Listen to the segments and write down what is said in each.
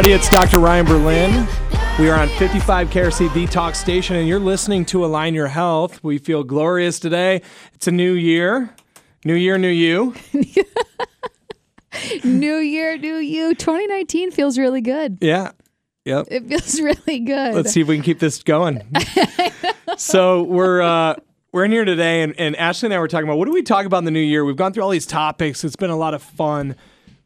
everybody, it's Dr. Ryan Berlin. We are on 55 KRC The Talk Station, and you're listening to Align Your Health. We feel glorious today. It's a new year. New year, new you. New year, new you. 2019 feels really good. Yeah. Yep. It feels really good. Let's see if we can keep this going. so we're uh, we're in here today, and, and Ashley and I were talking about what do we talk about in the new year? We've gone through all these topics. It's been a lot of fun,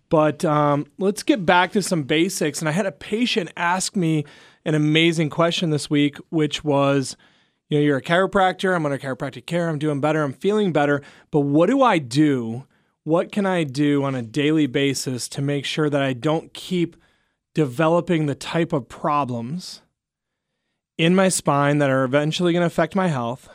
but um, let's get back to some basics. And I had a patient ask me an amazing question this week, which was, you know, you're a chiropractor. I'm under chiropractic care. I'm doing better. I'm feeling better. But what do I do? What can I do on a daily basis to make sure that I don't keep developing the type of problems in my spine that are eventually going to affect my health?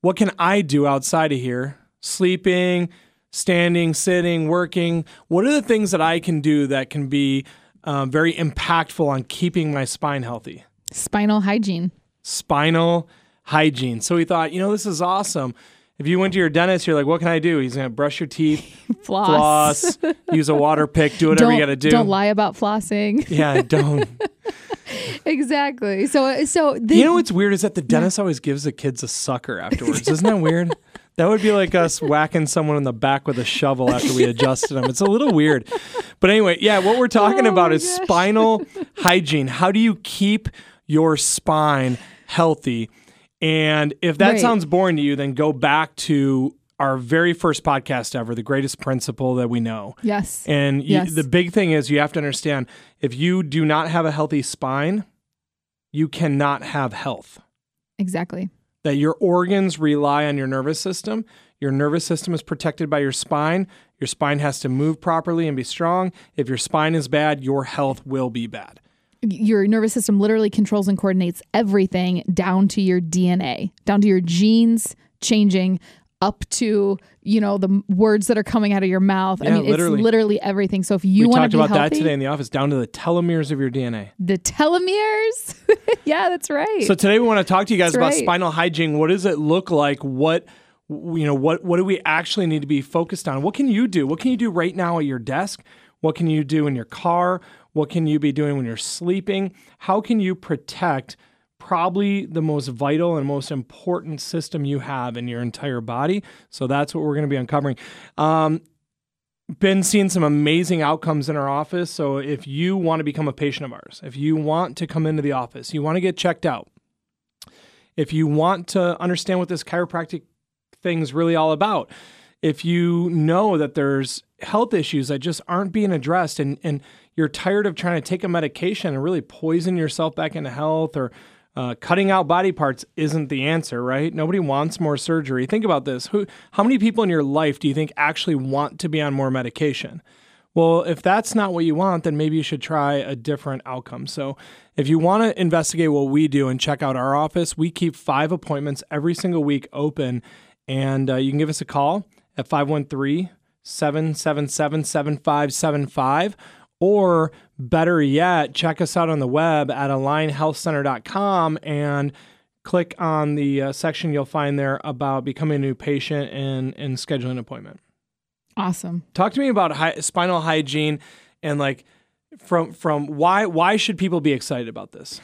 What can I do outside of here? Sleeping, standing, sitting, working. What are the things that I can do that can be uh, very impactful on keeping my spine healthy? Spinal hygiene. Spinal hygiene. So we thought, you know, this is awesome. If you went to your dentist, you're like, what can I do? He's going to brush your teeth, Floss. floss, use a water pick, do whatever don't, you got to do. Don't lie about flossing. Yeah, don't. exactly. So, so the, You know what's weird is that the dentist always gives the kids a sucker afterwards. Isn't that weird? That would be like us whacking someone in the back with a shovel after we adjusted them. It's a little weird. But anyway, yeah, what we're talking Oh about is gosh. spinal hygiene. How do you keep your spine healthy? And if that Right. sounds boring to you, then go back to our very first podcast ever, The Greatest Principle That We Know. yes. And you, Yes. the big thing is you have to understand if you do not have a healthy spine, you cannot have health. exactly. That your organs rely on your nervous system. Your nervous system is protected by your spine. Your spine has to move properly and be strong. If your spine is bad, your health will be bad. Your nervous system literally controls and coordinates everything down to your DNA, down to your genes changing up to, you know, the words that are coming out of your mouth. I mean, literally. it's literally everything. So if you want to be about healthy, that today in the office, down to the telomeres of your DNA. the telomeres. yeah, that's right. So today we want to talk to you guys That's about right. spinal hygiene. What does it look like? What you know, what what do we actually need to be focused on? What can you do? What can you do right now at your desk? What can you do in your car? What can you be doing when you're sleeping? How can you protect probably the most vital and most important system you have in your entire body? So that's what we're going to be uncovering. Um, been seeing some amazing outcomes in our office. So if you want to become a patient of ours, if you want to come into the office, you want to get checked out, if you want to understand what this chiropractic thing's really all about, if you know that there's health issues that just aren't being addressed and, and you're tired of trying to take a medication and really poison yourself back into health or uh, cutting out body parts isn't the answer, right? Nobody wants more surgery. Think about this. Who, how many people in your life do you think actually want to be on more medication? Well, if that's not what you want, then maybe you should try a different outcome. So, if you want to investigate what we do and check out our office, we keep five appointments every single week open. And uh, you can give us a call at 513 777 7575. Or better yet, check us out on the web at alignhealthcenter.com and click on the uh, section you'll find there about becoming a new patient and, and scheduling an appointment awesome. talk to me about spinal hygiene and like from from why why should people be excited about this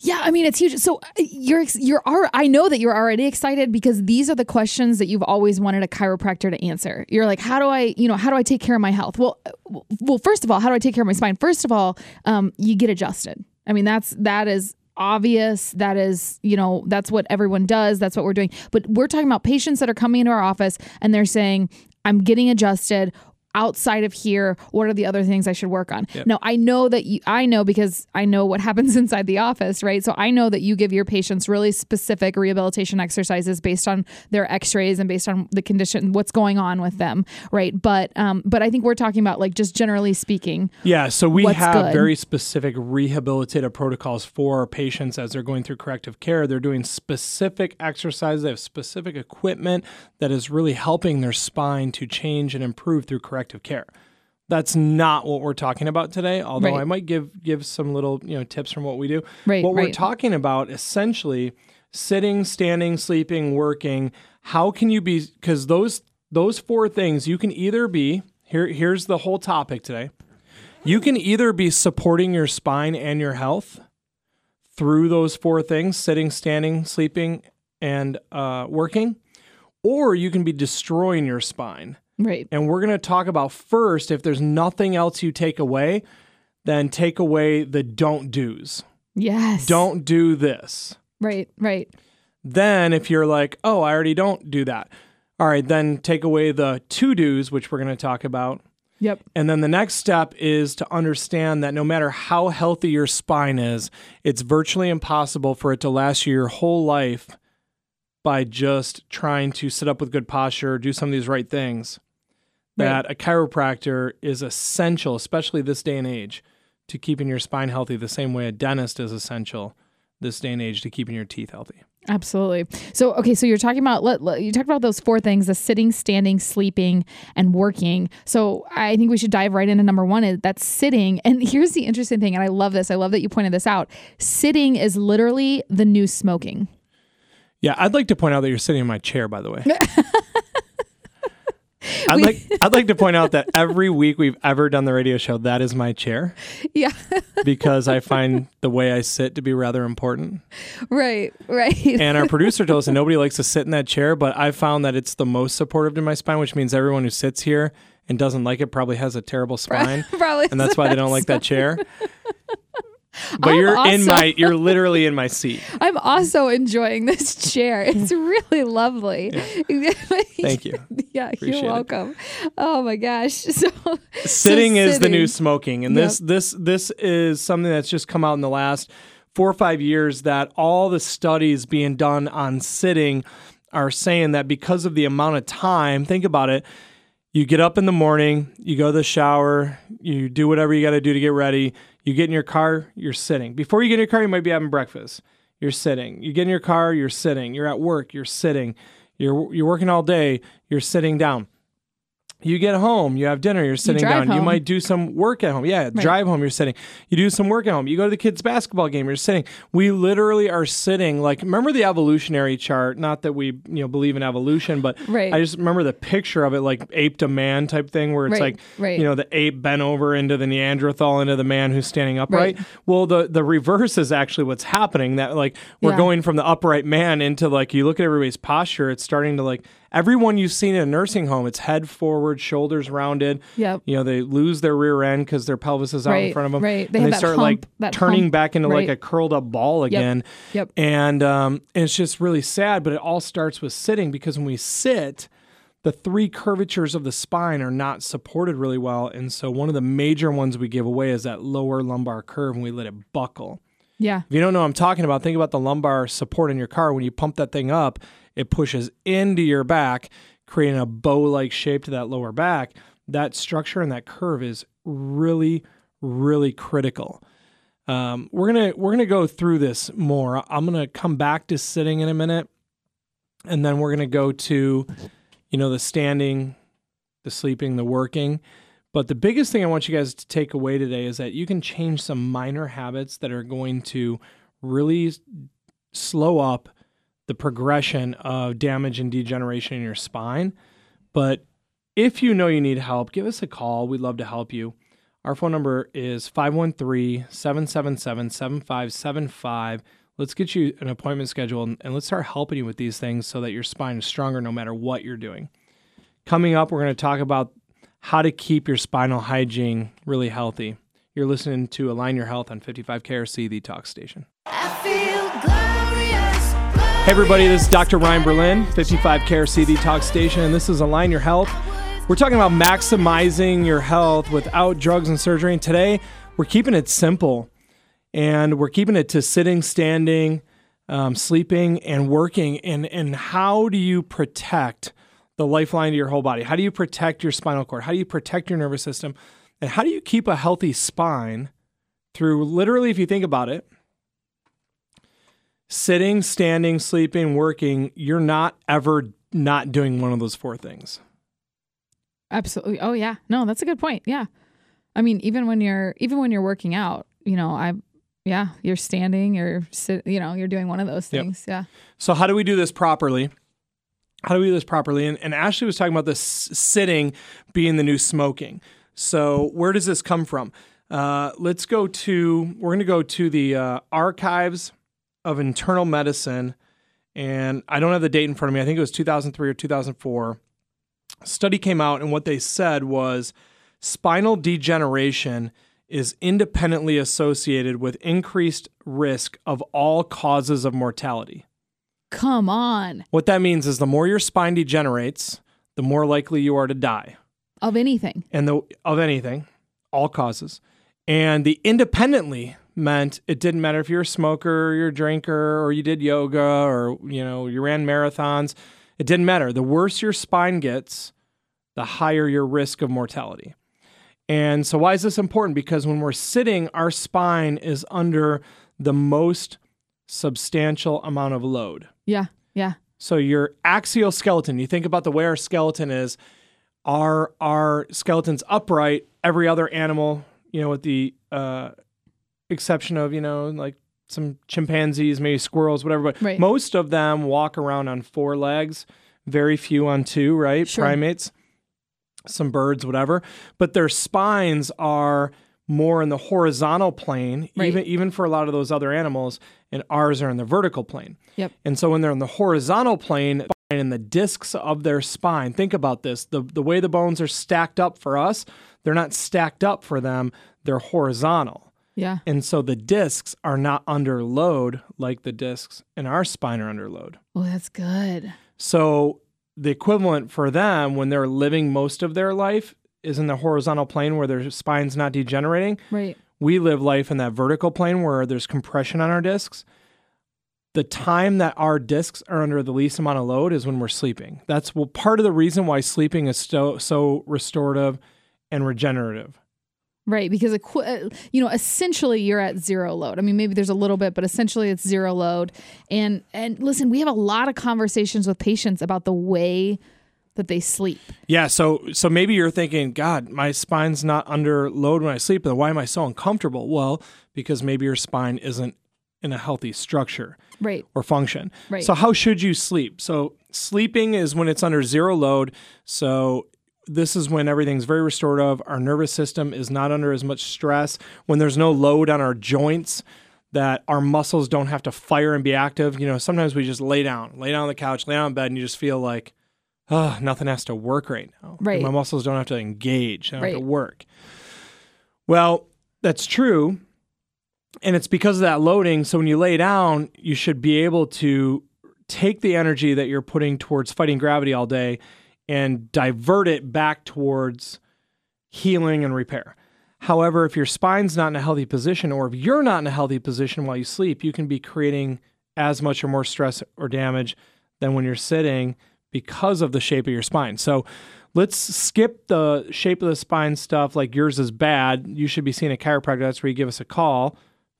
Yeah, I mean it's huge. So uh, you're you're I know that you're already excited because these are the questions that you've always wanted a chiropractor to answer. You're like, how do I, you know, how do I take care of my health? Well, uh, well, first of all, how do I take care of my spine? First of all, um, you get adjusted. I mean, that's that is obvious. That is, you know, that's what everyone does. That's what we're doing. But we're talking about patients that are coming into our office and they're saying, I'm getting adjusted. Outside of here, what are the other things I should work on? Now, I know that you, I know because I know what happens inside the office, right? So I know that you give your patients really specific rehabilitation exercises based on their x-rays and based on the condition, what's going on with them, right? But, um, but I think we're talking about like just generally speaking. Yeah, so we have good? very specific rehabilitative protocols for our patients as they're going through corrective care. They're doing specific exercises, they have specific equipment that is really helping their spine to change and improve through corrective care. That's not what we're talking about today, although Right. I might give give some little, you know, tips from what we do. Right, what we're talking about essentially sitting, standing, sleeping, working. How can you be cuz those those four things you can either be here here's the whole topic today. You can either be supporting your spine and your health through those four things sitting, standing, sleeping, and uh, working, or you can be destroying your spine. Right. And we're going to talk about first if there's nothing else you take away, then take away the don't do's. Yes. Don't do this. Right. Right. Then, if you're like, oh, I already don't do that. All right, then take away the to do's, which we're going to talk about. Yep. And then the next step is to understand that no matter how healthy your spine is, it's virtually impossible for it to last you your whole life by just trying to sit up with good posture, do some of these right things. Right. That a chiropractor is essential, especially this day and age, to keeping your spine healthy, the same way a dentist is essential this day and age to keeping your teeth healthy. Absolutely. So, okay, so you're talking about let, let- you talked about those four things: the sitting, standing, sleeping, and working. So, I think we should dive right into number one. Is that's sitting. And here's the interesting thing, and I love this. I love that you pointed this out. Sitting is literally the new smoking. Yeah, I'd like to point out that you're sitting in my chair, by the way. I'd like I'd like to point out that every week we've ever done the radio show, that is my chair Yeah. because I find the way I sit to be rather important. right. Right. And our producer told us that nobody likes to sit in that chair, but I found that it's the most supportive to my spine, which means everyone who sits here and doesn't like it probably has a terrible spine. Probably. And that's why they don't like that chair. But I'm you're in my you're literally in my seat. I'm also enjoying this chair. It's really lovely. Thank you. Yeah, Appreciate you're it. welcome. Oh my gosh. So sitting so is the new smoking and Yep. this this this is something that's just come out in the last four or five years that all the studies being done on sitting are saying that because of the amount of time think about it you get up in the morning you go to the shower you do whatever you got to do to get ready you get in your car you're sitting. Before you get in your car you might be having breakfast. You're sitting. You get in your car you're sitting. You're at work you're sitting. You're you're working all day you're sitting down you get home, you have dinner, you're sitting drive down. You might do some work at home. Yeah, drive home, you're sitting. You do some work at home. You go to the kids' basketball game, you're sitting. We literally are sitting like remember the evolutionary chart? Not that we, you know, believe in evolution, but Right. I just remember the picture of it like ape to man type thing where it's Right, like right. you know, the ape bent over into the Neanderthal into the man who's standing upright. Right. Well, the the reverse is actually what's happening. That like we're Yeah. going from the upright man into like you look at everybody's posture, it's starting to like everyone you've seen in a nursing home, it's head forward, shoulders rounded. Yep. You know, they lose their rear end because their pelvis is out in front of them. right. They and they start hump, like turning hump, back into like a curled up ball again. Yep. And um, and it's just really sad, but it all starts with sitting because when we sit, the three curvatures of the spine are not supported really well. And so one of the major ones we give away is that lower lumbar curve and we let it buckle. Yeah. If you don't know what I'm talking about, think about the lumbar support in your car. When you pump that thing up, it pushes into your back, creating a bow like shape to that lower back. That structure and that curve is really, really critical. Um, we're gonna we're gonna go through this more. I'm gonna come back to sitting in a minute, and then we're gonna go to, you know, the standing, the sleeping, the working. But the biggest thing I want you guys to take away today is that you can change some minor habits that are going to really slow up the progression of damage and degeneration in your spine. But if you know you need help, give us a call. We'd love to help you. Our phone number is 513 777 7575. Let's get you an appointment scheduled and, let's start helping you with these things so that your spine is stronger no matter what you're doing. Coming up, we're going to talk about how to keep your spinal hygiene really healthy. You're listening to Align Your Health on 55 KRC, the talk station. Hey, everybody, this is Dr. Ryan Berlin, 55 KRC the talk station, and this is Align Your Health. We're talking about maximizing your health without drugs and surgery. And today, we're keeping it simple and we're keeping it to sitting, standing, um, sleeping, and working. And, and how do you protect the lifeline to your whole body? How do you protect your spinal cord? How do you protect your nervous system? And how do you keep a healthy spine through literally, if you think about it, sitting, standing, sleeping, working, you're not ever not doing one of those four things. Absolutely. Oh yeah. No, that's a good point. Yeah. I mean, even when you're even when you're working out, you know, I yeah, you're standing, you're sit, you know, you're doing one of those Yep. things. Yeah. So how do we do this properly? How do we do this properly? And, and Ashley was talking about this sitting being the new smoking. So where does this come from? Uh, let's go to we're going to go to the uh, archives of internal medicine, and I don't have the date in front of me. I think it was 2003 or 2004. A study came out, and what they said was spinal degeneration is independently associated with increased risk of all causes of mortality. Come on. What that means is the more your spine degenerates, the more likely you are to die. Of anything. And the of anything, all causes. And the independently meant it didn't matter if you're a smoker or you're a drinker or you did yoga or you know, you ran marathons. It didn't matter. The worse your spine gets, the higher your risk of mortality. And so why is this important? Because when we're sitting, our spine is under the most substantial amount of load. Yeah. Yeah. So your axial skeleton, you think about the way our skeleton is, our our skeleton's upright. Every other animal, you know, with the uh, exception of you know like some chimpanzees, maybe squirrels, whatever. But Right. most of them walk around on four legs. Very few on two, right? Sure. Primates, some birds, whatever. But their spines are more in the horizontal plane, Right. even even for a lot of those other animals, and ours are in the vertical plane. Yep. And so when they're in the horizontal plane and the discs of their spine, think about this. The the way the bones are stacked up for us, they're not stacked up for them, they're horizontal. Yeah. And so the discs are not under load like the discs in our spine are under load. Oh, that's good. So the equivalent for them when they're living most of their life is in the horizontal plane where their spine's not degenerating Right. we live life in that vertical plane where there's compression on our discs. The time that our discs are under the least amount of load is when we're sleeping. That's well, part of the reason why sleeping is so, so restorative and regenerative. Right, because uh, you know, essentially you're at zero load. I mean, maybe there's a little bit, but essentially it's zero load. And and listen, we have a lot of conversations with patients about the way that they sleep. Yeah, so so maybe you're thinking, God, my spine's not under load when I sleep, then why am I so uncomfortable? Well, because maybe your spine isn't in a healthy structure. Right. or function. Right. So how should you sleep? So sleeping is when it's under zero load. So this is when everything's very restorative. Our nervous system is not under as much stress. When there's no load on our joints, that our muscles don't have to fire and be active. You know, sometimes we just lay down, lay down on the couch, lay down in bed, and you just feel like, oh, nothing has to work right now. Right. My muscles don't have to engage. They don't have to work. Well, that's true. And it's because of that loading. So when you lay down, you should be able to take the energy that you're putting towards fighting gravity all day and divert it back towards healing and repair. However, if your spine's not in a healthy position, or if you're not in a healthy position while you sleep, you can be creating as much or more stress or damage than when you're sitting because of the shape of your spine. So let's skip the shape of the spine stuff like yours is bad. You should be seeing a chiropractor. That's where you give us a call.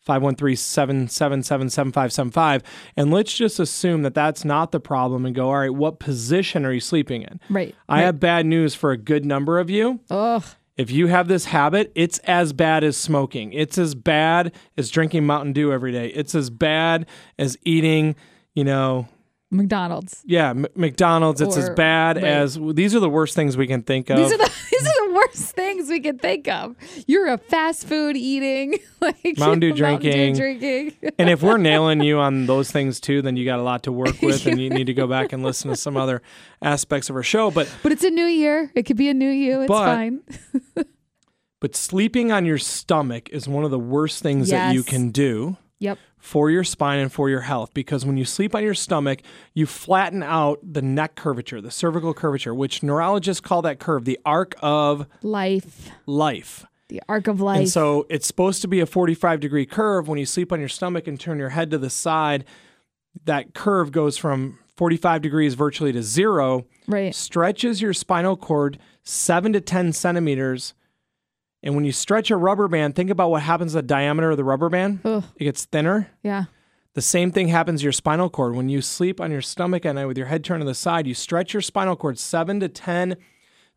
513-777-7575 and let's just assume that that's not the problem and go all right what position are you sleeping in Right. i right. have bad news for a good number of you Ugh. if you have this habit, it's as bad as smoking. It's as bad as drinking Mountain Dew every day. It's as bad as eating, you know, McDonald's. yeah, M- McDonald's. It's as bad right. as these are the worst things we can think of. These are the these are the worst things we can think of. You're a fast food eating, like Mountain Dew Mountain Dew drinking. drinking. and if we're nailing you on those things too, then you got a lot to work with, and you need to go back and listen to some other aspects of our show. But but it's a new year. It could be a new you. It's But- fine. but sleeping on your stomach is one of the worst things that you Yes. can do. Yep. For your spine and for your health because when you sleep on your stomach, you flatten out the neck curvature, the cervical curvature, which neurologists call that curve the arc of Life, life. the arc of life. And so it's supposed to be a 45 degree curve. When you sleep on your stomach and turn your head to the side, that curve goes from 45 degrees virtually to zero, right. stretches your spinal cord seven to 10 centimeters. And when you stretch a rubber band, think about what happens to the diameter of the rubber band. Ugh. It gets thinner. Yeah. The same thing happens to your spinal cord. When you sleep on your stomach at night with your head turned to the side, you stretch your spinal cord seven to 10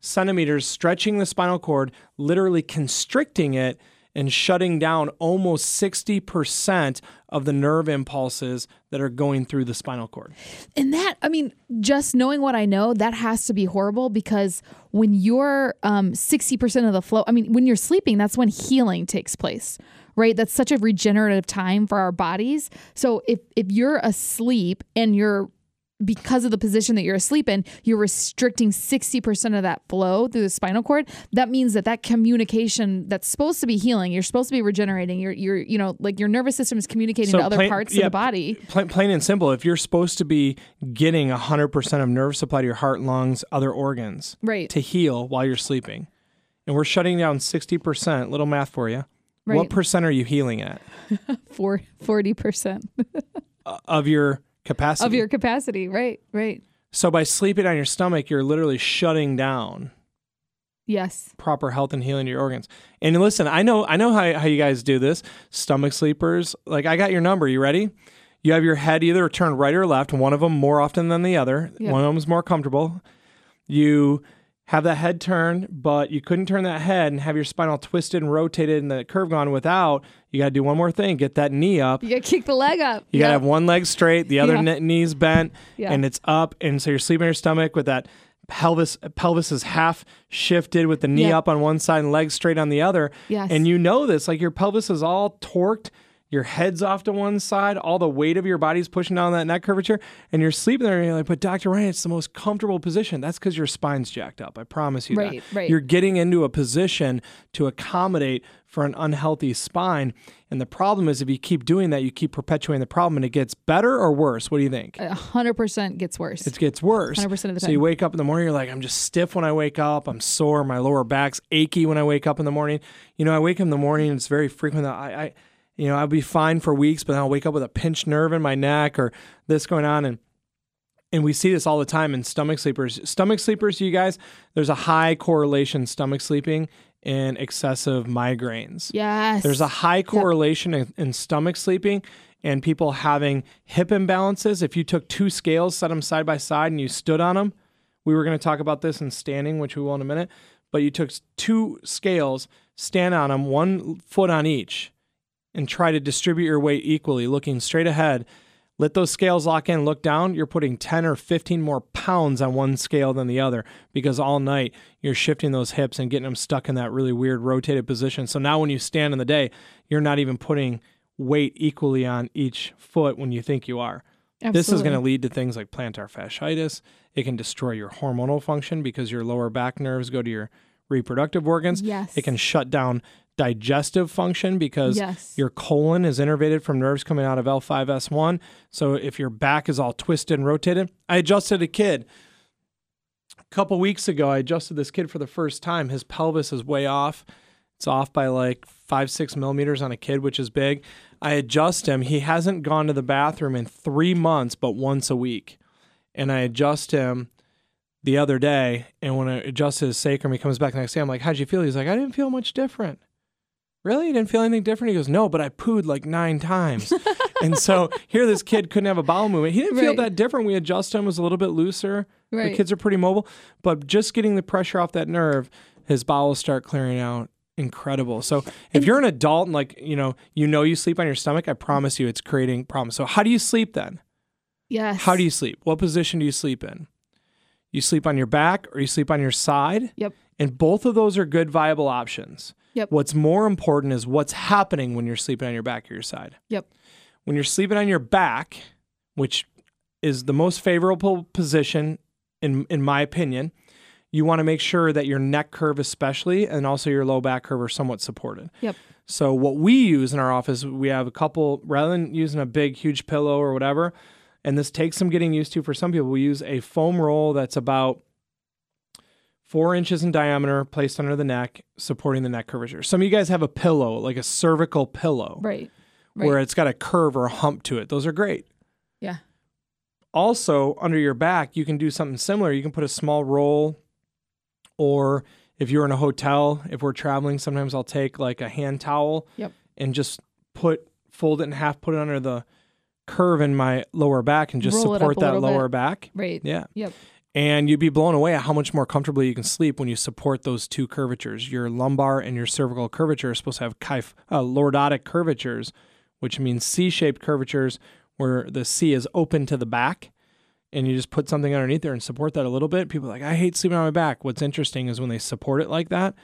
centimeters, stretching the spinal cord, literally constricting it and shutting down almost 60% of the nerve impulses that are going through the spinal cord. And that, I mean, just knowing what I know, that has to be horrible because when you're um, 60% of the flow, I mean, when you're sleeping, that's when healing takes place, right? That's such a regenerative time for our bodies. So if, if you're asleep and you're because of the position that you're asleep in, you're restricting 60% of that flow through the spinal cord. That means that that communication that's supposed to be healing, you're supposed to be regenerating. You're, you're, you know, like your nervous system is communicating So to other plain- parts yeah, of the body. Plain, plain and simple, if you're supposed to be getting 100% of nerve supply to your heart, lungs, other organs Right. to heal while you're sleeping, and we're shutting down 60%, little math for you. Right. What percent are you healing at For 40%. uh, of your capacity? of your capacity. Right, right. so by sleeping on your stomach, you're literally shutting down Yes. proper health and healing to your organs. And listen, I know I know how, how you guys do this. Stomach sleepers, like I got your number. You ready? You have your head either turned right or left, one of them more often than the other. Yeah. One of them is more comfortable. You have that head turned, but you couldn't turn that head and have your spine all twisted and rotated and the curve gone without. You got to do one more thing get that knee up. You got to kick the leg up. You got to have one leg straight, the other Yeah. knee's bent, Yeah. and it's up. And so you're sleeping on your stomach with that pelvis. Pelvis is half shifted with the knee Yeah. up on one side and legs straight on the other. Yes. And you know this, like your pelvis is all torqued. Your head's off to one side, all the weight of your body's pushing down that neck curvature, and you're sleeping there. And you're like, "But Dr. Ryan, it's the most comfortable position." That's because your spine's jacked up. I promise you Right, that. right. You're getting into a position to accommodate for an unhealthy spine, and the problem is if you keep doing that, you keep perpetuating the problem, and it gets better or worse. What do you think? A hundred percent gets worse. It gets worse. 100% of the time. So you wake up in the morning, you're like, I'm just stiff when I wake up. I'm sore. My lower back's achy when I wake up in the morning. You know, I wake up in the morning. It's very frequent that I, I you know, I'll be fine for weeks, but then I'll wake up with a pinched nerve in my neck or this going on, and and we see this all the time in stomach sleepers. Stomach sleepers, you guys, there's a high correlation stomach sleeping and excessive migraines. yes. There's a high correlation in, in stomach sleeping and people having hip imbalances. If you took two scales, set them side by side, and you stood on them, we were going to talk about this in standing, which we will in a minute. But you took two scales, stand on them, one foot on each, and try to distribute your weight equally, looking straight ahead. Let those scales lock in, look down. You're putting 10 or 15 more pounds on one scale than the other because all night you're shifting those hips and getting them stuck in that really weird rotated position. So now when you stand in the day, you're not even putting weight equally on each foot when you think you are. This is going to lead to things like plantar fasciitis. It can destroy your hormonal function because your lower back nerves go to your reproductive organs. Yes. It can shut down digestive function because Yes. your colon is innervated from nerves coming out of L5S1. So if your back is all twisted and rotated, I adjusted a kid a couple weeks ago. I adjusted this kid for the first time. His pelvis is way off. It's off by like five, six millimeters on a kid, which is big. I adjust him. He hasn't gone to the bathroom in three months, but once a week. And I adjust him the other day. And when I adjust his sacrum, he comes back the next day. I'm like, How'd you feel? He's like, I didn't feel much different. Really? You didn't feel anything different? He goes, No, but I pooed like nine times. and so here this kid couldn't have a bowel movement. He didn't feel that different. We adjust him, it was a little bit looser. The kids are pretty mobile. But just getting the pressure off that nerve, his bowels start clearing out. Incredible. So if you're an adult and like, you know, you know you sleep on your stomach, I promise you it's creating problems. So how do you sleep then? Yes. How do you sleep? What position do you sleep in? You sleep on your back or you sleep on your side? Yep. And both of those are good, viable options. Yep. What's more important is what's happening when you're sleeping on your back or your side. Yep. When you're sleeping on your back, which is the most favorable position, in, in my opinion, you want to make sure that your neck curve, especially, and also your low back curve are somewhat supported. Yep. So what we use in our office, we have a couple rather than using a big huge pillow or whatever, and this takes some getting used to for some people. We use a foam roll that's about four inches in diameter, placed under the neck, supporting the neck curvature. Some of you guys have a pillow, like a cervical pillow, Right. Right. where it's got a curve or a hump to it. Those are great. yeah. Also, under your back, you can do something similar. You can put a small roll, or if you're in a hotel, if we're traveling, sometimes I'll take like a hand towel Yep. and just put, fold it in half, put it under the curve in my lower back and just Roll support that lower bit. back. Right. Yeah. Yep. And you'd be blown away at how much more comfortably you can sleep when you support those two curvatures. Your lumbar and your cervical curvature are supposed to have kyph, uh, lordotic curvatures, which means C shaped curvatures where the C is open to the back. And you just put something underneath there and support that a little bit. People are like, I hate sleeping on my back. What's interesting is when they support it like that,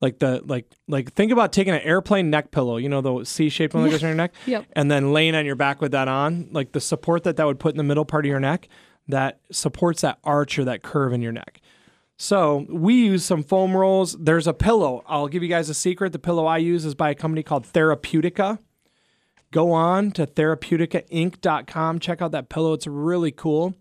like the like like think about taking an airplane neck pillow, you know, the C shaped one that goes on your neck Yep. and then laying on your back with that on, like the support that that would put in the middle part of your neck, that supports that arch or that curve in your neck. So we use some foam rolls. There's a pillow. I'll give you guys a secret. The pillow I use is by a company called Therapeutica. Go on to therapeuticainc.com. Check out that pillow. It's really cool.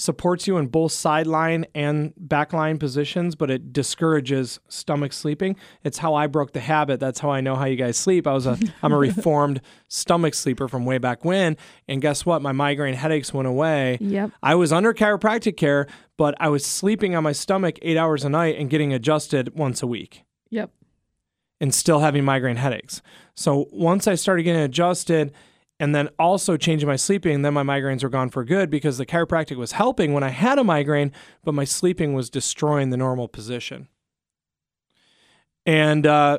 Supports you in both sideline and backline positions, but it discourages stomach sleeping. It's how I broke the habit. That's how I know how you guys sleep. I was a I'm a reformed stomach sleeper from way back when, and guess what? My migraine headaches went away. Yep. I was under chiropractic care, but I was sleeping on my stomach 8 hours a night and getting adjusted once a week Yep. and still having migraine headaches. So once I started getting adjusted and then also changing my sleeping, then my migraines were gone for good because the chiropractic was helping when I had a migraine, but my sleeping was destroying the normal position. And uh,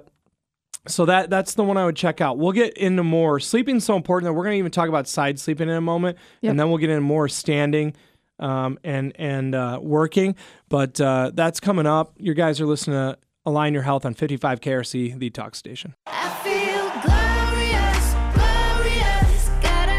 so that that's the one I would check out. We'll get into more. Sleeping's so important that we're going to even talk about side sleeping in a moment, Yep. and then we'll get into more standing um, and and uh, working. But uh, that's coming up. You guys are listening to Align Your Health on 55 KRC, the talk station.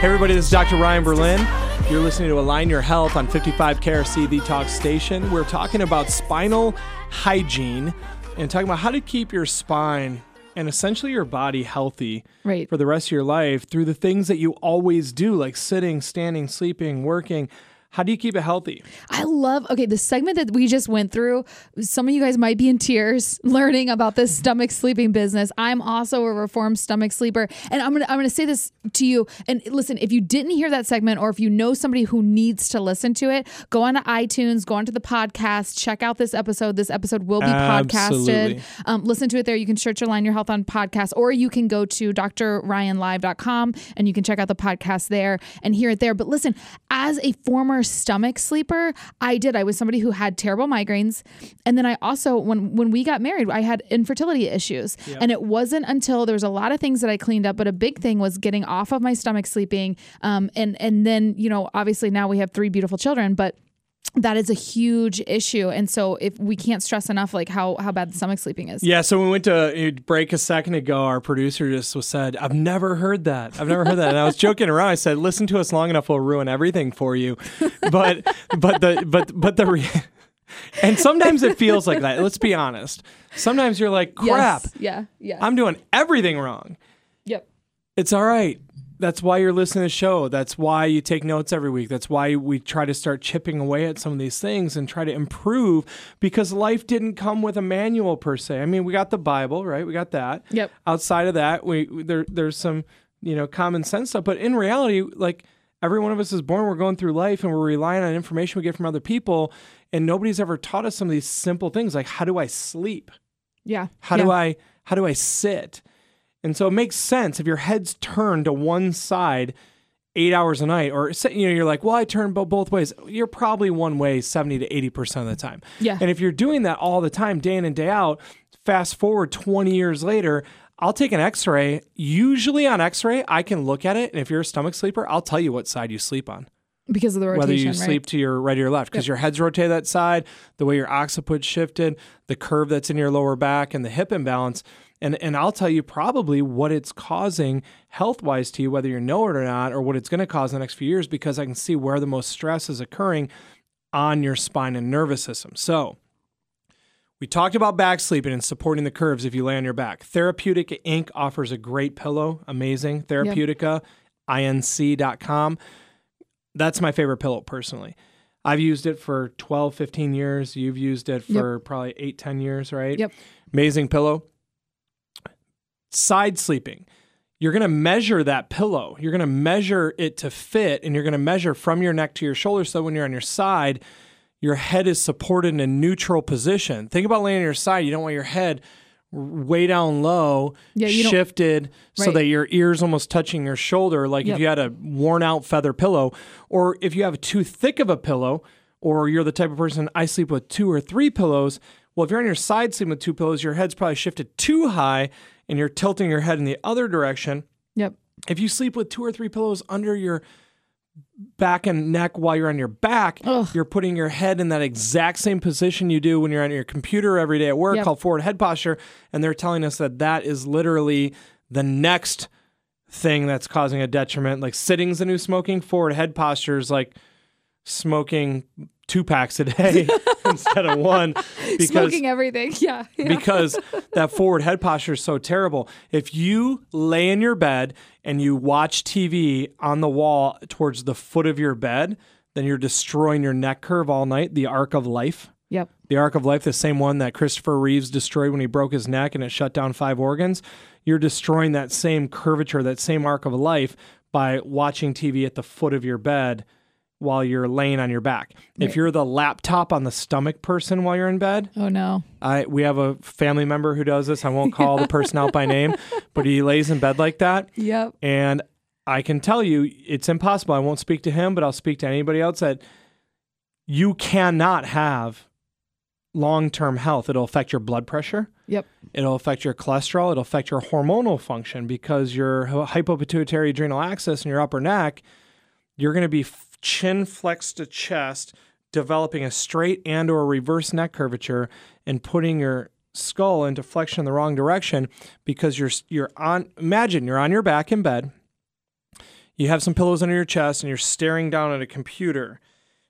Hey everybody, this is Dr. Ryan Berlin. You're listening to Align Your Health on 55 KRC, the talk station. We're talking about spinal hygiene and talking about how to keep your spine and essentially your body healthy Right. for the rest of your life through the things that you always do, like sitting, standing, sleeping, working. How do you keep it healthy? I love okay, the segment that we just went through, some of you guys might be in tears learning about this stomach sleeping business. I'm also a reformed stomach sleeper. And I'm gonna I'm gonna say this to you. And listen, if you didn't hear that segment or if you know somebody who needs to listen to it, go on to iTunes, go onto the podcast, check out this episode. This episode will be Absolutely. podcasted. Um, listen to it there. You can search Align Your Health on podcast, or you can go to drryanlive.com and you can check out the podcast there and hear it there. But listen, as a former stomach sleeper, I did. I was somebody who had terrible migraines. And then I also, when when we got married, I had infertility issues. And it wasn't until there was a lot of things that I cleaned up, but a big thing was getting off of my stomach sleeping. Um, and and then, you know, obviously now we have three beautiful children, but that is a huge issue. And so if we can't stress enough like how how bad the stomach sleeping is. Yeah, so when we went to uh, break a second ago, our producer just was said, "I've never heard that. I've never heard that." And I was joking around. I said, "Listen to us long enough, we'll ruin everything for you." But but the but but the re- and sometimes it feels like that. Let's be honest. Sometimes you're like, "Crap, Yes. Yeah. Yeah. I'm doing everything wrong." yep. It's all right. That's why you're listening to the show. That's why you take notes every week. That's why we try to start chipping away at some of these things and try to improve because life didn't come with a manual per se. I mean, we got the Bible, right? We got that. Yep. Outside of that, we there there's some, you know, common sense stuff, but in reality, like every one of us is born, we're going through life and we're relying on information we get from other people and nobody's ever taught us some of these simple things like how do I sleep? Yeah. How do I how do I sit? And so it makes sense if your head's turned to one side eight hours a night, or you know, you're like, well, I turn both ways. You're probably one way seventy to eighty percent of the time. Yeah. And if you're doing that all the time, day in and day out, fast forward twenty years later. I'll take an x-ray. Usually on x-ray, I can look at it, and if you're a stomach sleeper, I'll tell you what side you sleep on because of the rotation, whether you right? sleep to your right or your left because your head's rotated that side, the way your occiput shifted, the curve that's in your lower back, and the hip imbalance. And and I'll tell you probably what it's causing health wise to you, whether you know it or not, or what it's going to cause in the next few years, because I can see where the most stress is occurring on your spine and nervous system. So We talked about back sleeping and supporting the curves if you lay on your back. Therapeutica Inc. offers a great pillow, amazing. Therapeutica, inc.com. That's my favorite pillow personally. I've used it for 12, 15 years. You've used it for probably eight, 10 years, right? Yep. Amazing pillow. Side sleeping. You're going to measure that pillow. You're going to measure it to fit, and you're going to measure from your neck to your shoulder. So when you're on your side, your head is supported in a neutral position. Think about laying on your side. You don't want your head way down low, Yeah, shifted so that your ears almost touching your shoulder, like Yep. if you had a worn out feather pillow, or if you have too thick of a pillow, or you're the type of person I sleep with two or three pillows. Well, if you're on your side sleeping with two pillows, your head's probably shifted too high and you're tilting your head in the other direction. Yep. If you sleep with two or three pillows under your back and neck while you're on your back, Ugh. you're putting your head in that exact same position you do when you're on your computer every day at work Yep. called forward head posture. And they're telling us that that is literally the next thing that's causing a detriment. Like sitting's the new smoking, forward head posture is like smoking two packs a day instead of one because Smoking everything. Yeah. yeah. because that forward head posture is so terrible. If you lay in your bed and you watch TV on the wall towards the foot of your bed, then you're destroying your neck curve all night, the arc of life. Yep. The arc of life, the same one that Christopher Reeves destroyed when he broke his neck and it shut down five organs. You're destroying that same curvature, that same arc of life by watching TV at the foot of your bed while you're laying on your back. If you're the laptop on the stomach person while you're in bed, Oh no. I we have a family member who does this. I won't call the person out by name, but he lays in bed like that, Yep. and I can tell you it's impossible. I won't speak to him, but I'll speak to anybody else that you cannot have long-term health. It'll affect your blood pressure. Yep. It'll affect your cholesterol. It'll affect your hormonal function because your hy- hypopituitary adrenal axis in your upper neck, you're going to be chin flexed to chest, developing a straight and or reverse neck curvature and putting your skull into flexion in the wrong direction because you're you're on imagine you're on your back in bed. You have some pillows under your chest and you're staring down at a computer.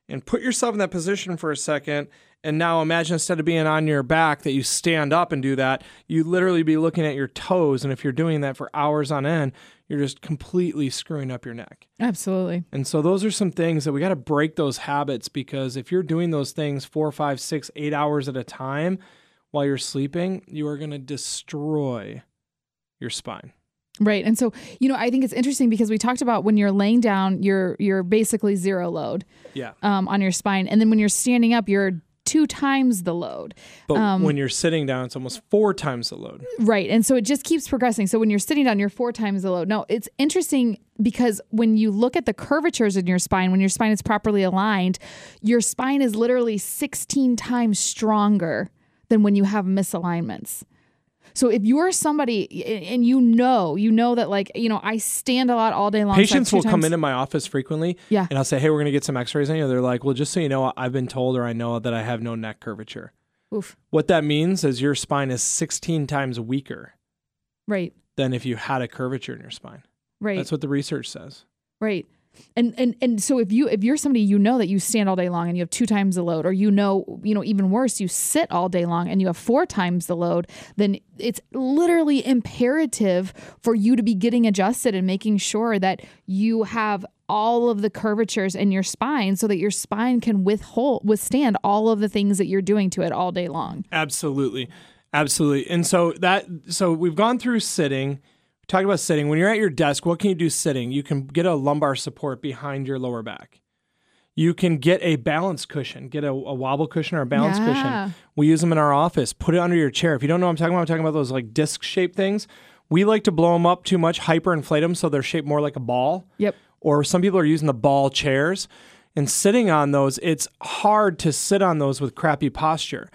And put yourself in that position for a second and now imagine instead of being on your back that you stand up and do that, you literally be looking at your toes. And if you're doing that for hours on end, you're just completely screwing up your neck. Absolutely. And so those are some things that we got to break those habits because if you're doing those things four, five, six, eight hours at a time while you're sleeping, you are going to destroy your spine. Right. And so, you know, I think it's interesting because we talked about when you're laying down, you're you're basically zero load Yeah. um, on your spine, and then when you're standing up, you're two times the load. But Um, when you're sitting down, it's almost four times the load. Right. And so it just keeps progressing. So when you're sitting down, you're four times the load. Now, it's interesting because when you look at the curvatures in your spine, when your spine is properly aligned, your spine is literally 16 times stronger than when you have misalignments. So if you're somebody and you know, you know that like, you know, I stand a lot all day long. so I have Patients will come times- into my office frequently, Yeah. and I'll say, "Hey, we're going to get some X-rays on you." They're like, "Well, just so you know, I've been told or I know that I have no neck curvature." Oof. What that means is your spine is 16 times weaker Right. than if you had a curvature in your spine. Right. That's what the research says. Right. And and and so if you if you're somebody you know that you stand all day long and you have two times the load or you know you know even worse you sit all day long and you have four times the load then it's literally imperative for you to be getting adjusted and making sure that you have all of the curvatures in your spine so that your spine can withhold withstand all of the things that you're doing to it all day long. Absolutely. Absolutely. And so that so we've gone through sitting. Talked about sitting. When you're at your desk, what can you do sitting? You can get a lumbar support behind your lower back. You can get a balance cushion, get a, a wobble cushion or a balance Yeah. cushion. We use them in our office. Put it under your chair. If you don't know what I'm talking about, I'm talking about those like disc shaped things. We like to blow them up too much, hyperinflate them so they're shaped more like a ball Yep. or some people are using the ball chairs and sitting on those it's hard to sit on those with crappy posture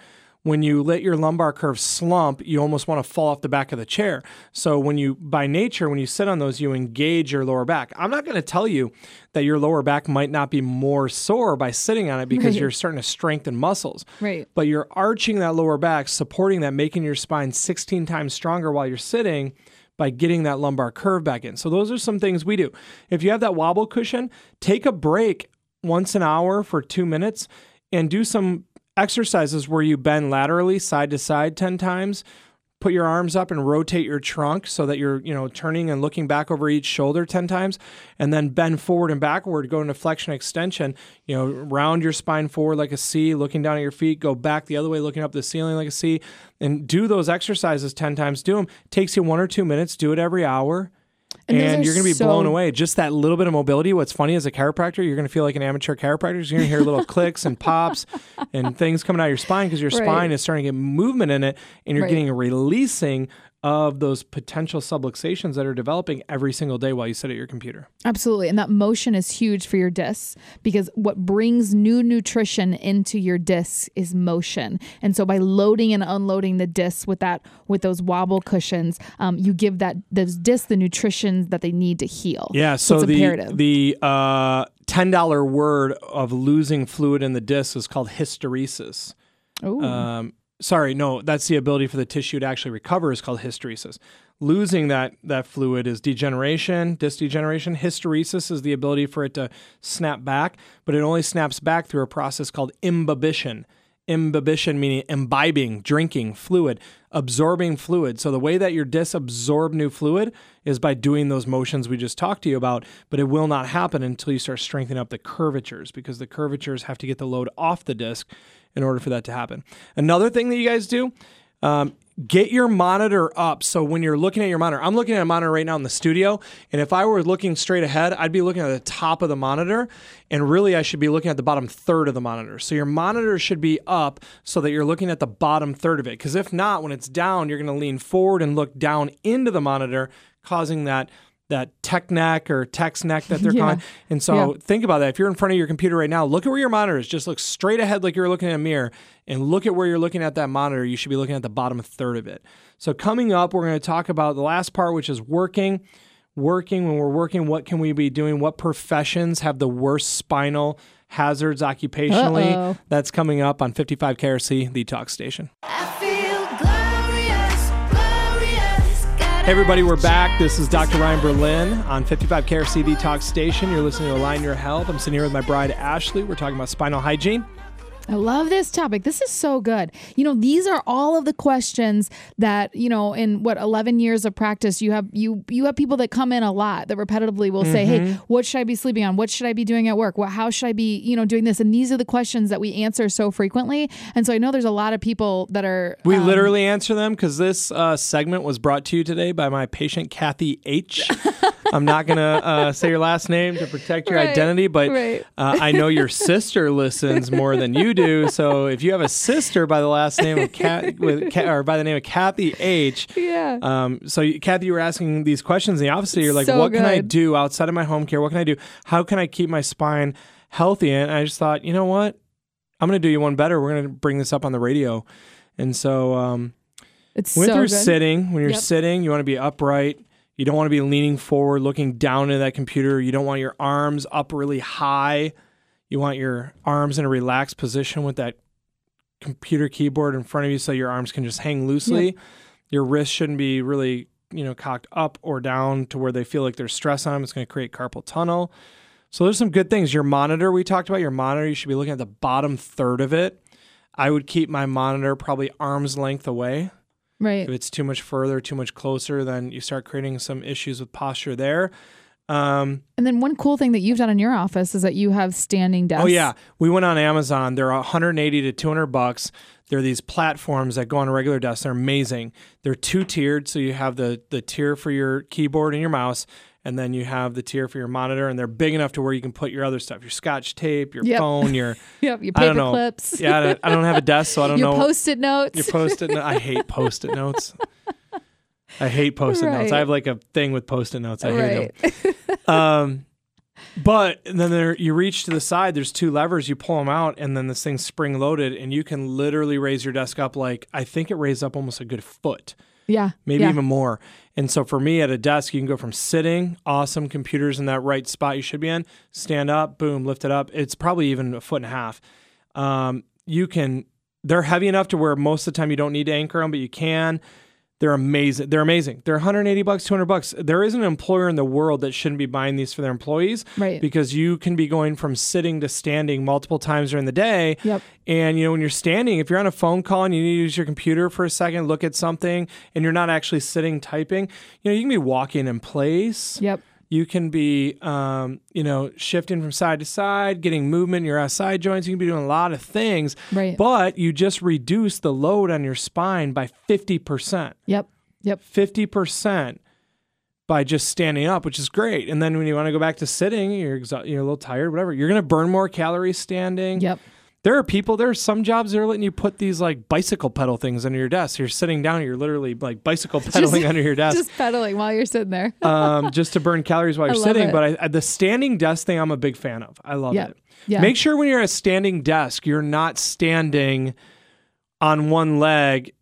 when you let your lumbar curve slump you almost want to fall off the back of the chair so when you by nature when you sit on those you engage your lower back i'm not going to tell you that your lower back might not be more sore by sitting on it because Right. you're starting to strengthen muscles Right. but you're arching that lower back, supporting that, making your spine 16 times stronger while you're sitting by getting that lumbar curve back in. So those are some things we do. If you have that wobble cushion, take a break once an hour for 2 minutes and do some exercises where you bend laterally side to side 10 times put your arms up and rotate your trunk so that you're you know turning and looking back over each shoulder 10 times and then bend forward and backward go into flexion extension you know round your spine forward like a c looking down at your feet go back the other way looking up the ceiling like a c and do those exercises 10 times do them takes you one or two minutes do it every hour And and, you're going to be so- blown away. Just that little bit of mobility. What's funny as a chiropractor, you're going to feel like an amateur chiropractor. You're going to hear little clicks and pops and things coming out of your spine because your Right. spine is starting to get movement in it, and you're Right. getting a releasing of those potential subluxations that are developing every single day while you sit at your computer. Absolutely. And that motion is huge for your discs because what brings new nutrition into your discs is motion. And so by loading and unloading the discs with that with those wobble cushions, um, you give that those discs the nutrition that they need to heal. Yeah. So, it's the imperative. the uh, ten dollar word of losing fluid in the disc is called hysteresis. Ooh. Um, sorry, no, that's the ability for the tissue to actually recover is called hysteresis. Losing that that fluid is degeneration, disc degeneration. Hysteresis is the ability for it to snap back, but it only snaps back through a process called imbibition. Imbibition meaning imbibing, drinking fluid, absorbing fluid. So the way that your discs absorb new fluid is by doing those motions we just talked to you about, but it will not happen until you start strengthening up the curvatures because the curvatures have to get the load off the disc in order for that to happen. Another thing that you guys do, um, get your monitor up. So when you're looking at your monitor, I'm looking at a monitor right now in the studio, and if I were looking straight ahead, I'd be looking at the top of the monitor, and really I should be looking at the bottom third of the monitor. So your monitor should be up so that you're looking at the bottom third of it. Because if not, when it's down, you're going to lean forward and look down into the monitor, causing that that tech neck or text neck that they're Yeah. calling. And so Yeah. think about that. If you're in front of your computer right now, look at where your monitor is. Just look straight ahead like you're looking at a mirror and look at where you're looking at that monitor. You should be looking at the bottom third of it. So coming up, we're going to talk about the last part, which is working. Working, when we're working, what can we be doing? What professions have the worst spinal hazards occupationally? Uh-oh. That's coming up on 55 KRC, the talk station. Hey, everybody, we're back. This is Dr. Ryan Berlin on 55 KRC, the talk station. You're listening to Align Your Health. I'm sitting here with my bride, Ashley. We're talking about spinal hygiene. I love this topic. This is so good. You know, these are all of the questions that, you know, in what 11 years of practice, you have you you have people that come in a lot that repetitively will say, "Hey, what should I be sleeping on? What should I be doing at work? What how should I be, you know, doing this?" And these are the questions that we answer so frequently. And so I know there's a lot of people that are We um, literally answer them because this uh, segment was brought to you today by my patient, Kathy H. I'm not going to uh, say your last name to protect your Right, identity, but right. uh, I know your sister listens more than you do. So if you have a sister by the last name of Cat, with, or by the name of Kathy H, Yeah. Um, so you- Kathy, you were asking these questions in the office. You're like, So what can I do outside of my home care? What can I do? How can I keep my spine healthy? And I just thought, you know what? I'm going to do you one better. We're going to bring this up on the radio. And so um, It's when so you're good. sitting, when you're Yep. sitting, you want to be upright. You don't want to be leaning forward, looking down into that computer. You don't want your arms up really high. You want your arms in a relaxed position with that computer keyboard in front of you so your arms can just hang loosely. Your wrists shouldn't be really, you know, cocked up or down to where they feel like there's stress on them. It's going to create carpal tunnel. So there's some good things. Your monitor, we talked about your monitor, you should be looking at the bottom third of it. I would keep my monitor probably arm's length away. Right. If it's too much further, too much closer, then you start creating some issues with posture there. Um, And then one cool thing that you've done in your office is that you have standing desks. Oh yeah, we went on Amazon. They're 180 to 200 bucks. They're these platforms that go on a regular desk. They're amazing. They're two tiered, so you have the the tier for your keyboard and your mouse, and then you have the tier for your monitor. And they're big enough to where you can put your other stuff, your Scotch tape, your Yep. phone, your Yep. Your I don't paper know. clips. yeah. I don't, I don't have a desk, so I don't Your know post-it notes. your post-it. no- I hate post-it notes. I hate post-it notes. I have like a thing with post-it notes. I hate them. Um, but then there, you reach to the side. There's two levers. You pull them out, and then this thing's spring loaded, and you can literally raise your desk up like I think it raised up almost a good foot, yeah. maybe yeah. even more. And so for me at a desk, you can go from sitting, awesome computers in that right spot you should be in, stand up, boom, lift it up. It's probably even a foot and a half. Um, you can. They're heavy enough to where most of the time you don't need to anchor them, but you can. They're amazing. They're amazing. They're 180 bucks, 200 bucks. There isn't an employer in the world that shouldn't be buying these for their employees, Right. Because you can be going from sitting to standing multiple times during the day. Yep. And you know when you're standing, if you're on a phone call and you need to use your computer for a second, look at something, and you're not actually sitting typing, you know you can be walking in place. Yep. You can be, um, you know, shifting from side to side, getting movement in your SI joints. You can be doing a lot of things, Right. but you just reduce the load on your spine by 50%. Yep. Yep. 50% by just standing up, which is great. And then when you want to go back to sitting, you're, exa- you're a little tired, whatever. You're going to burn more calories standing. Yep. There are people, there are some jobs that are letting you put these like bicycle pedal things under your desk. You're sitting down, you're literally like bicycle pedaling under your desk Just pedaling while you're sitting there. um, just to burn calories while you're sitting. it. But I, I- the standing desk thing, I'm a big fan of. I love Yeah. it. Yeah. Make sure when you're at a standing desk, you're not standing on one leg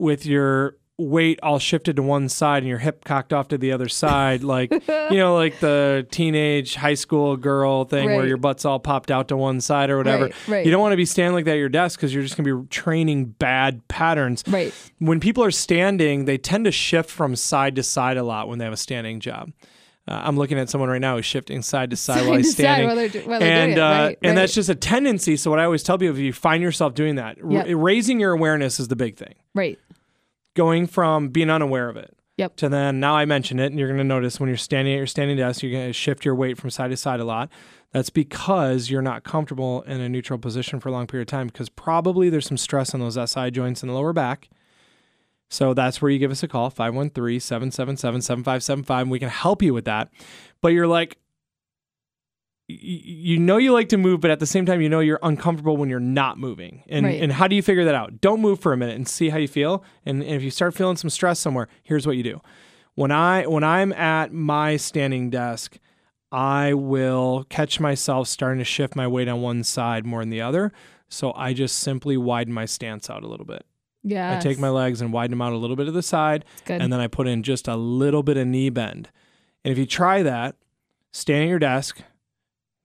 with your weight all shifted to one side and your hip cocked off to the other side, like you know, like the teenage high school girl thing where your butt's all popped out to one side or whatever. Right, right. You don't want to be standing like that at your desk because you're just gonna be training bad patterns Right. when people are standing, they tend to shift from side to side a lot when they have a standing job. Uh, I'm looking at someone right now who's shifting side to side, Side while he's to standing, while they're while they're and uh, Right, and that's just a tendency. So what I always tell people, if you find yourself doing that, r- raising your awareness is the big thing. Right. Going from being unaware of it Yep. to then now I mention it, and you're going to notice when you're standing at your standing desk, you're going to shift your weight from side to side a lot. That's because you're not comfortable in a neutral position for a long period of time because probably there's some stress on those SI joints in the lower back. So that's where you give us a call, 513 777 7575, and we can help you with that. But you're like, you know you like to move, but at the same time, you know you're uncomfortable when you're not moving. And, Right. and how do you figure that out? Don't move for a minute and see how you feel. And, and if you start feeling some stress somewhere, here's what you do. When I when I'm at my standing desk, I will catch myself starting to shift my weight on one side more than the other. So I just simply widen my stance out a little bit. Yeah. I take my legs and widen them out a little bit to the side, and then I put in just a little bit of knee bend. And if you try that, stand at your desk,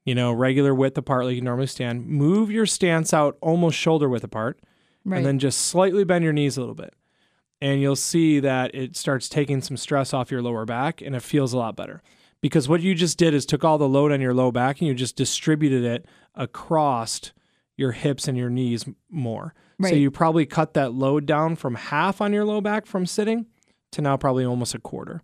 you know, regular width apart like you normally stand, move your stance out almost shoulder width apart, right. and then just slightly bend your knees a little bit. And you'll see that it starts taking some stress off your lower back and it feels a lot better. Because what you just did is took all the load on your low back and you just distributed it across your hips and your knees more. So you probably cut that load down from half on your low back from sitting to now probably almost a quarter.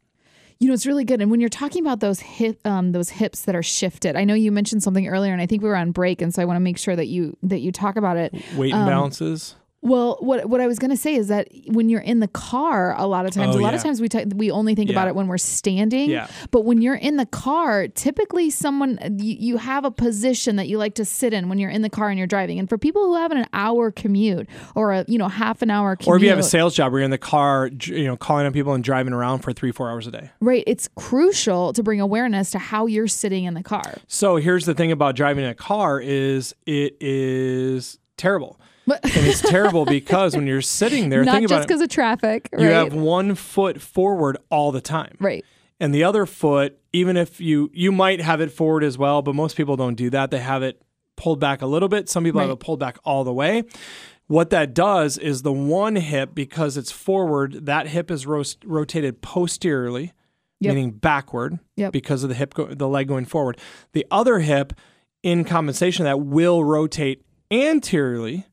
You know, it's really good. And when you're talking about those hip, um, those hips that are shifted, I know you mentioned something earlier, and I think we were on break, and so I want to make sure that you that you talk about it. Weight Um, imbalances. Well, what what I was going to say is that when you're in the car, a lot of times, Oh, a lot yeah. of times we t- we only think about it when we're standing. Yeah. But when you're in the car, typically someone you, you have a position that you like to sit in when you're in the car and you're driving. And for people who have an hour commute or a you know half an hour commute, Or if you have a sales job where you're in the car, you know, calling on people and driving around for three, four hours a day. right, it's crucial to bring awareness to how you're sitting in the car. So here's the thing about driving a car is it is terrible. And it's terrible because when you're sitting there, Not think just about because of traffic, right? you have one foot forward all the time. right. And the other foot, even if you you might have it forward as well, but most people don't do that. They have it pulled back a little bit. Some people have it pulled back all the way. What that does is the one hip, because it's forward, that hip is ro- rotated posteriorly, Yep. meaning backward, Yep. because of the hip, go- the leg going forward. The other hip, in compensation, that will rotate anteriorly.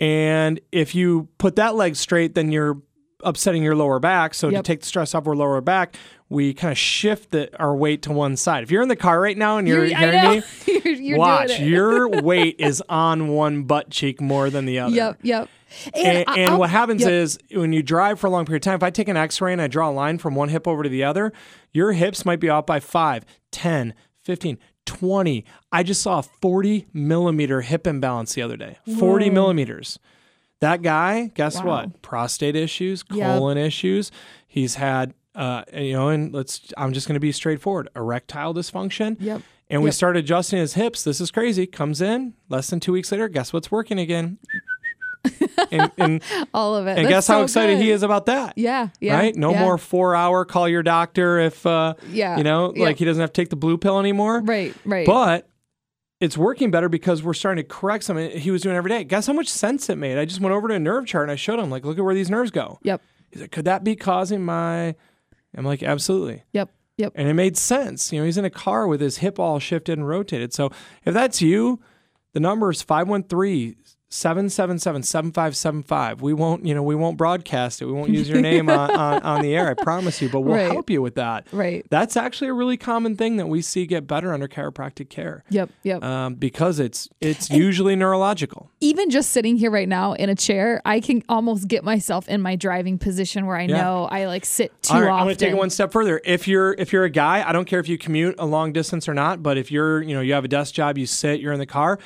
And if you put that leg straight, then you're upsetting your lower back. So Yep. to take the stress off our lower back, we kind of shift the, our weight to one side. If you're in the car right now and you're, You're- hearing me, you're, you're watch your weight is on one butt cheek more than the other. Yep. Yep. And, I- and what happens yep. is when you drive for a long period of time, if I take an x-ray and I draw a line from one hip over to the other, your hips might be off by 5, 10, 15, 20. I just saw a 40 millimeter hip imbalance the other day. 40 millimeters. That guy, guess Wow. what? Prostate issues, Yep. colon issues. He's had, uh, you know, and let's, I'm just going to be straightforward erectile dysfunction. Yep. And we Yep. started adjusting his hips. This is crazy. Comes in less than two weeks later. Guess what's working again? and and, All of it. and That's guess how so excited he is about that. Yeah. Yeah. Right? No yeah. more four hour call your doctor if, uh, Yeah. you know, Yeah. like he doesn't have to take the blue pill anymore. Right. Right. But it's working better because we're starting to correct something he was doing every day. Guess how much sense it made? I just went over to a nerve chart and I showed him, like, look at where these nerves go. yep. He's like, could that be causing my? I'm like, absolutely. Yep. Yep. And it made sense. You know, he's in a car with his hip all shifted and rotated. So if that's you, the number is 513 777 7575. We won't, you know, we won't broadcast it. We won't use your name on, on, on the air. I promise you, but we'll Right. help you with that. Right. That's actually a really common thing that we see get better under chiropractic care. Yep. Yep. Um, because it's it's usually neurological. Even just sitting here right now in a chair, I can almost get myself in my driving position where I Yeah. know I like sit too All right, often. I'm going to take it one step further. If you're if you're a guy, I don't care if you commute a long distance or not, but if you're you know you have a desk job, you sit, you're in the car,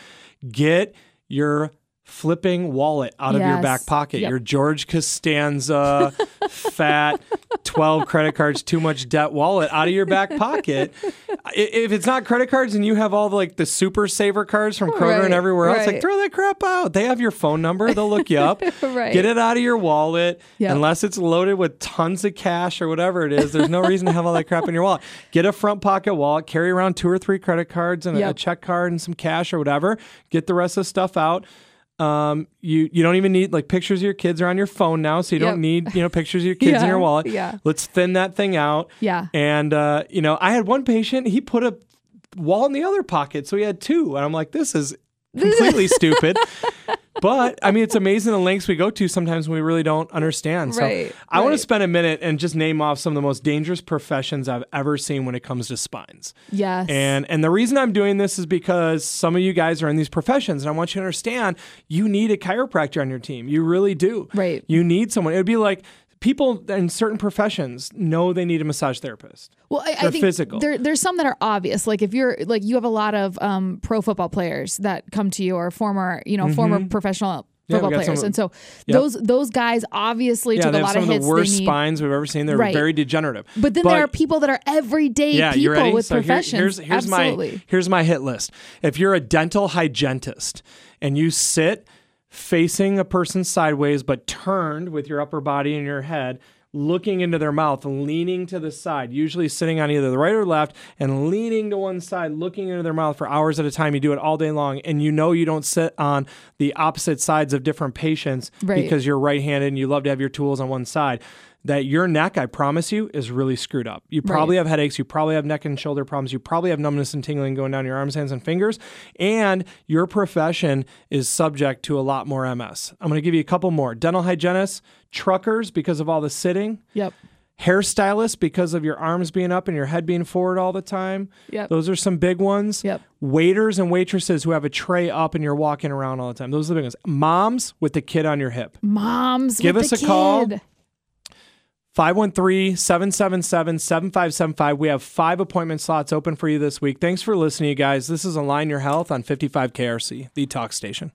get your flipping wallet out of your back pocket. Yep. Your George Costanza fat 12 credit cards too much debt wallet out of your back pocket. If it's not credit cards and you have all the, like the super saver cards from Kroger Right, and everywhere else, like throw that crap out. They have your phone number. They'll look you up. Right. Get it out of your wallet. Yep. Unless it's loaded with tons of cash or whatever it is, there's no reason to have all that crap in your wallet. Get a front pocket wallet, carry around two or three credit cards and a- a, check card and some cash or whatever. Get the rest of the stuff out. Um, you you don't even need like pictures of your kids are on your phone now, so you Yep. don't need you know pictures of your kids in your wallet. yeah. Let's thin that thing out. Yeah. And uh, you know, I had one patient. He put a wallet in the other pocket, so he had two, and I'm like, this is completely stupid. But I mean, it's amazing the lengths we go to sometimes when we really don't understand. So Right, I want to spend a minute and just name off some of the most dangerous professions I've ever seen when it comes to spines. Yes. And and the reason I'm doing this is because some of you guys are in these professions, and I want you to understand you need a chiropractor on your team. You really do. Right. You need someone. It would be like people in certain professions know they need a massage therapist. Well, I, I think physical. There, there's some that are obvious. Like if you're like you have a lot of um, pro football players that come to you or former, you know, former professional Mm-hmm. Yeah, we football some players, and so Yep. those those guys obviously Yeah, took they a have lot some of of hits. the worst spines we've ever seen. They're Right. very degenerative. But then there are people that are everyday yeah, people with So here- professions. here's here's Absolutely. my here's my hit list. If you're a dental hygienist and you sit facing a person sideways but turned with your upper body and your head looking into their mouth leaning to the side usually sitting on either the right or left and leaning to one side looking into their mouth for hours at a time you do it all day long and you know you don't sit on the opposite sides of different patients Right. because you're right-handed and you love to have your tools on one side that your neck i promise you is really screwed up you probably have headaches you probably have neck and shoulder problems you probably have numbness and tingling going down your arms hands and fingers and your profession is subject to a lot more ms i'm going to give you a couple more dental hygienists truckers because of all the sitting Yep. hairstylists because of your arms being up and your head being forward all the time. Yep. Those are some big ones. Yep. Waiters and waitresses who have a tray up and you're walking around all the time. Those are the big ones. Moms with the kid on your hip. Moms, Give with us a call. Kid. 513 777 7575. We have five appointment slots open for you this week. Thanks for listening, you guys. This is Align Your Health on 55 KRC, the talk station.